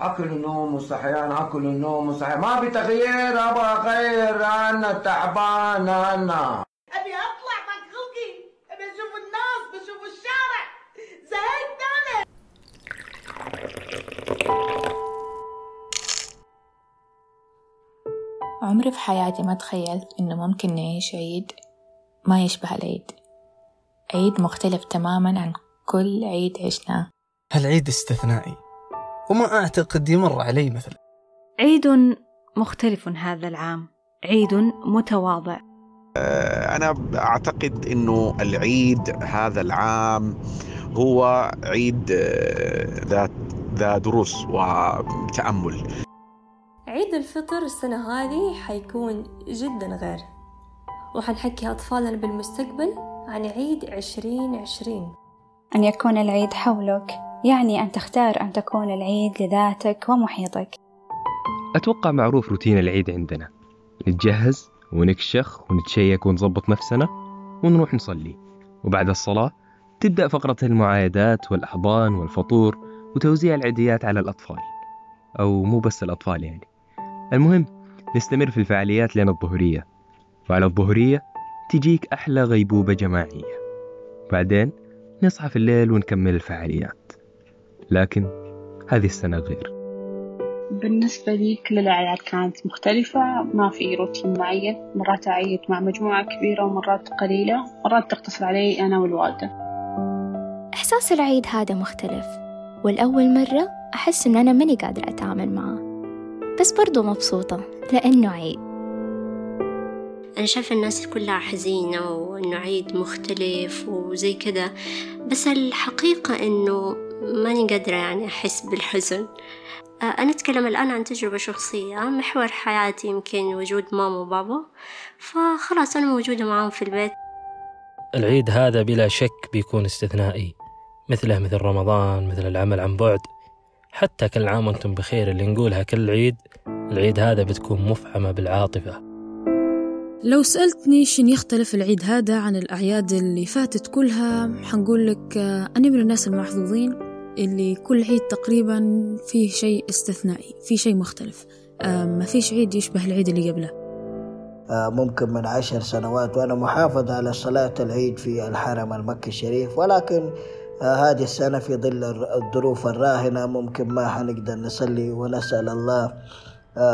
اكل ونوم وصحيان اكل ونوم وصحيان ما في تغيير أبغى غير أنا تعبان أنا أبي أطلع من خلقي أبي أشوف الناس بشوف الشارع. زهقت أنا. عمري في حياتي ما تخيلت إنه ممكن نعيش عيد ما يشبه العيد. عيد مختلف تماما عن كل عيد عشناه. هالعيد استثنائي. وما أعتقد يمر علي مثلا. عيد مختلف هذا العام. عيد متواضع. أنا أعتقد أنه العيد هذا العام هو عيد آه، ذات ذا دروس وتأمل. عيد الفطر السنة هذه حيكون جدا غير. وحنحكي أطفالنا بالمستقبل عن عيد عشرين عشرين. أن يكون العيد حولك. يعني أن تختار أن تكون العيد لذاتك ومحيطك. أتوقع معروف روتين العيد عندنا. نتجهز ونكشخ ونتشيك ونظبط نفسنا ونروح نصلي. وبعد الصلاة تبدأ فقرة المعايدات والأحضان والفطور وتوزيع العيديات على الأطفال. أو مو بس الأطفال يعني. المهم نستمر في الفعاليات لين الظهرية. وعلى الظهرية تجيك أحلى غيبوبة جماعية. بعدين نصحى في الليل ونكمل الفعاليات. لكن هذه السنة غير. بالنسبة لي كل الأعياد كانت مختلفة؟ ما في روتين معين؟ مرات أعيد مع مجموعة كبيرة ومرات قليلة؟ مرات تقتصر علي أنا والوالدة. إحساس العيد هذا مختلف والأول مرة أحس إن أنا ماني قادرة أتعامل معاه بس برضو مبسوطة لأنه عيد. أنا شايفة الناس كلها حزينة وإنه عيد مختلف وزي كذا بس الحقيقة إنه ماني قادرة يعني أحس بالحزن. أنا أتكلم الآن عن تجربة شخصية محور حياتي يمكن وجود ماما وبابا فخلاص أنا موجودة معاهم في البيت. العيد هذا بلا شك بيكون استثنائي مثله مثل رمضان مثل العمل عن بعد. حتى كل عام وأنتم بخير اللي نقولها كل عيد العيد هذا بتكون مفعمة بالعاطفة. لو سألتني شن يختلف العيد هذا عن الأعياد اللي فاتت كلها حنقول لك أنا من الناس المحظوظين. اللي كل عيد تقريبا فيه شيء استثنائي فيه شيء مختلف. ما فيش عيد يشبه العيد اللي قبله. ممكن من عشر سنوات وأنا محافظ على صلاة العيد في الحرم المكي الشريف ولكن هذه السنة في ظل الظروف الراهنة ممكن ما حنقدر نصلي ونسأل الله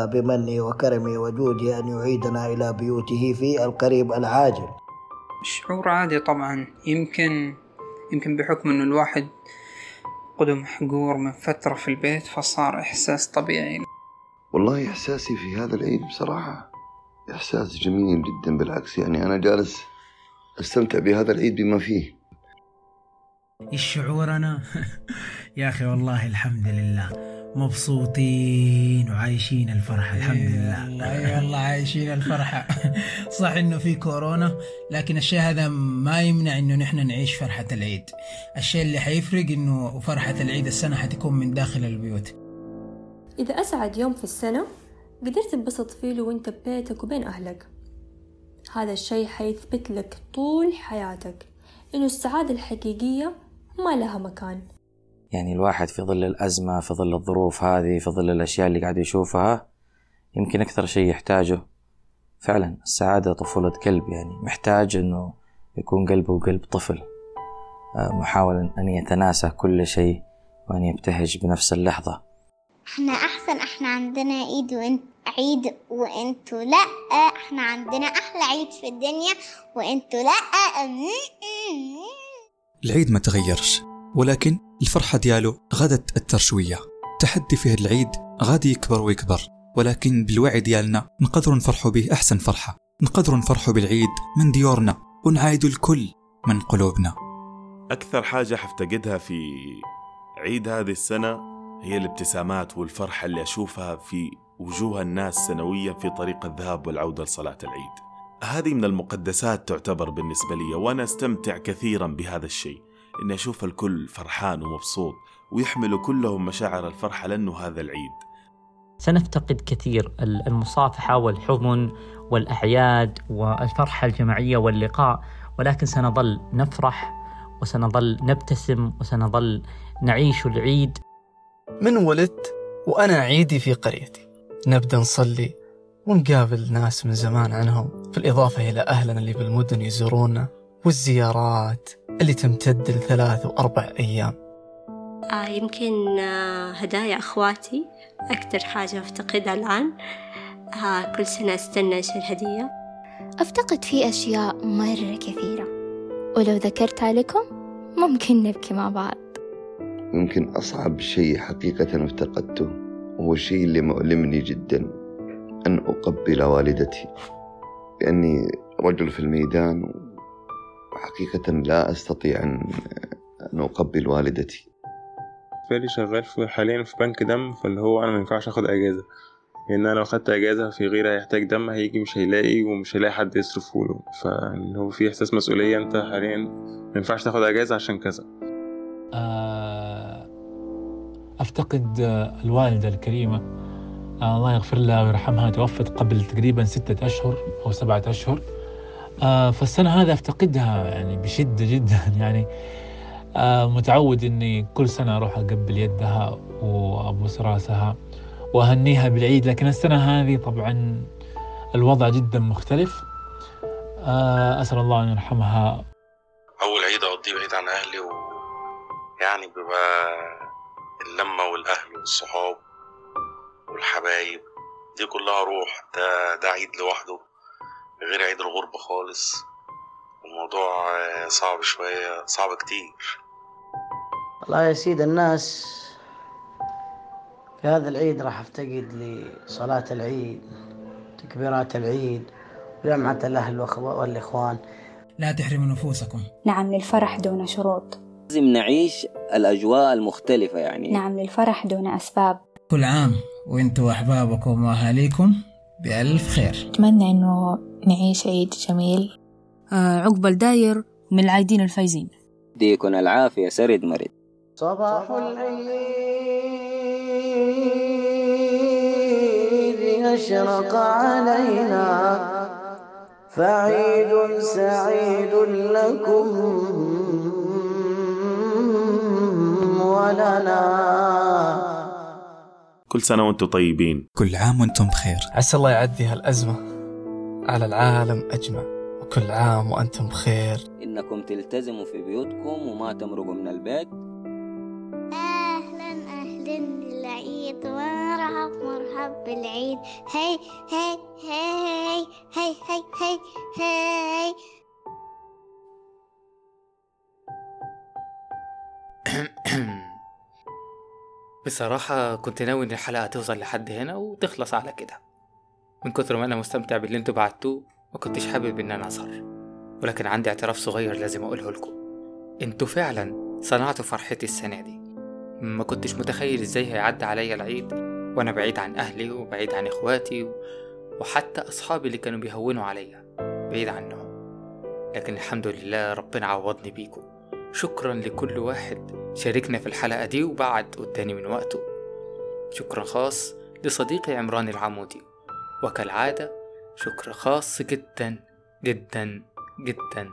بمنه وكرمه وجوده أن يعيدنا إلى بيوته في القريب العاجل. شعور عادي طبعا. يمكن يمكن بحكم أنه الواحد قدم محجور من فترة في البيت فصار إحساس طبيعي. والله إحساسي في هذا العيد بصراحة إحساس جميل جدا بالعكس يعني أنا جالس أستمتع بهذا العيد بما فيه. الشعور أنا؟ يا أخي والله الحمد لله. مبسوطين وعايشين الفرحة الحمد لله. اي والله عايشين الفرحة. صح إنه في كورونا لكن الشيء هذا ما يمنع إنه نحن نعيش فرحة العيد. الشيء اللي حيفرق إنه فرحة العيد السنة حتكون من داخل البيوت. إذا أسعد يوم في السنة قدرت تنبسط فيه وانت ببيتك وبين أهلك. هذا الشيء حيثبت لك طول حياتك إنه السعادة الحقيقية ما لها مكان. يعني الواحد في ظل الأزمة في ظل الظروف هذه في ظل الأشياء اللي قاعد يشوفها يمكن أكثر شيء يحتاجه فعلا السعادة طفولة قلب يعني. محتاج أنه يكون قلبه قلب طفل محاولا أن يتناسى كل شيء وأن يبتهج بنفس اللحظة. إحنا أحسن إحنا عندنا عيد وانت عيد وإنتوا لأ إحنا عندنا أحلى عيد في الدنيا وإنتوا لأ العيد ما تغيرش ولكن الفرحة ديالو غادة تأثر شوية. تحدي فيه العيد غادي يكبر ويكبر ولكن بالوعي ديالنا نقدروا نفرحوا به أحسن فرحة. نقدروا نفرحوا بالعيد من ديورنا ونعايدوا الكل من قلوبنا. أكثر حاجة حفتقدها في عيد هذه السنة هي الابتسامات والفرحة اللي أشوفها في وجوه الناس سنويا في طريق الذهاب والعودة لصلاة العيد. هذه من المقدسات تعتبر بالنسبة لي وأنا أستمتع كثيرا بهذا الشيء. إني أشوف الكل فرحان ومبسوط ويحملوا كلهم مشاعر الفرحة لأنه هذا العيد. سنفتقد كثير المصافحة والحضن والأعياد والفرحة الجماعية واللقاء ولكن سنظل نفرح وسنظل نبتسم وسنظل نعيش العيد. من ولدت وأنا عيدي في قريتي. نبدأ نصلي ونقابل ناس من زمان عنهم بالإضافة إلى أهلنا اللي بالمدن يزورونا والزيارات. اللي تمتد لثلاث وأربع أيام. آه يمكن آه هدايا أخواتي. أكتر حاجة أفتقدها الآن آه كل سنة أستنى إيش الهدية أفتقد في أشياء مرة كثيرة. ولو ذكرتها لكم ممكن نبكي مع بعض. يمكن أصعب شيء حقيقة افتقدته هو الشيء اللي مؤلمني جدا أن أقبل والدتي. لأني رجل في الميدان وحقيقة لا أستطيع أن أن أقبل والدتي. بالي شغال في حاليا في بنك دم فاللي هو أنا مينفعش أخد أجازة. لأن أنا لو خدت أجازة في غيري هيحتاج دم هيجي مش هيلاقي ومش هيلاقي حد يصرفه له. فاللي هو في إحساس مسؤولية أنت حاليا مينفعش تاخد أجازة عشان كذا. أفتقد الوالدة الكريمة. الله يغفر لها ويرحمها توفت قبل تقريبا ستة أشهر أو سبعة أشهر. فالسنة هذا أفتقدها يعني بشدة جدا. يعني متعود إني كل سنة أروح أقبل يدها وأبوس راسها وأهنيها بالعيد. لكن السنة هذه طبعا الوضع جدا مختلف. أسأل الله أن يرحمها. أول عيد أقضيه بعيد عن أهلي و يعني بيبقى اللمة والأهل والصحاب والحبايب دي كلها روح. ده ده عيد لوحده. غير عيد الغربة خالص. الموضوع صعب شوية صعب كتير. والله يا سيد الناس في هذا العيد راح أفتقد لصلاة العيد تكبيرات العيد وجمعة الأهل والإخوان. لا تحرموا نفوسكم. نعم للفرح دون شروط. لازم نعيش الأجواء المختلفة يعني. نعم للفرح دون أسباب. كل عام وأنتم وأحبابكم وأهاليكم بألف خير. أتمنى إنه نعيش عيد جميل. آه عقبال داير من العايدين الفايزين. ديكن العافية سرد مرد. صباح العيد أشرق علينا. فعيد سعيد لكم ولنا. كل سنة وأنتم طيبين. كل عام وأنتم بخير. عسى الله يعدي هالأزمة. على العالم أجمع. وكل عام وأنتم بخير. إنكم تلتزموا في بيوتكم وما تمرقوا من البيت. أهلا أهلا بالعيد مرحب مرحب بالعيد. هي هي هي هي هي هي هي بصراحة كنت ناوي إن الحلقة توصل لحد هنا وتخلص على كده. من كتر ما أنا مستمتع باللي أنتوا بعتوه ما كنتش حابب إن أنا أظهر. ولكن عندي اعتراف صغير لازم أقوله لكم. أنتوا فعلا صنعتوا فرحتي السنة دي. ما كنتش متخيل إزاي هيعدي عليا العيد وأنا بعيد عن أهلي وبعيد عن إخواتي و... وحتى أصحابي اللي كانوا بيهونوا عليا. بعيد عنهم. لكن الحمد لله ربنا عوضني بيكم. شكرا لكل واحد شاركنا في الحلقة دي وبعد قدامي من وقته. شكرا خاص لصديقي عمران العمودي. وكالعادة شكر خاص جدا جدا جدا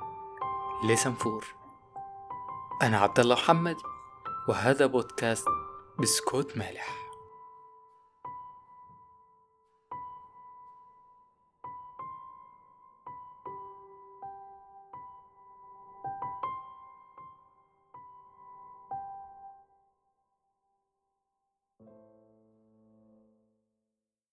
لسنفور. أنا عبد الله محمد وهذا بودكاست بسكوت مالح.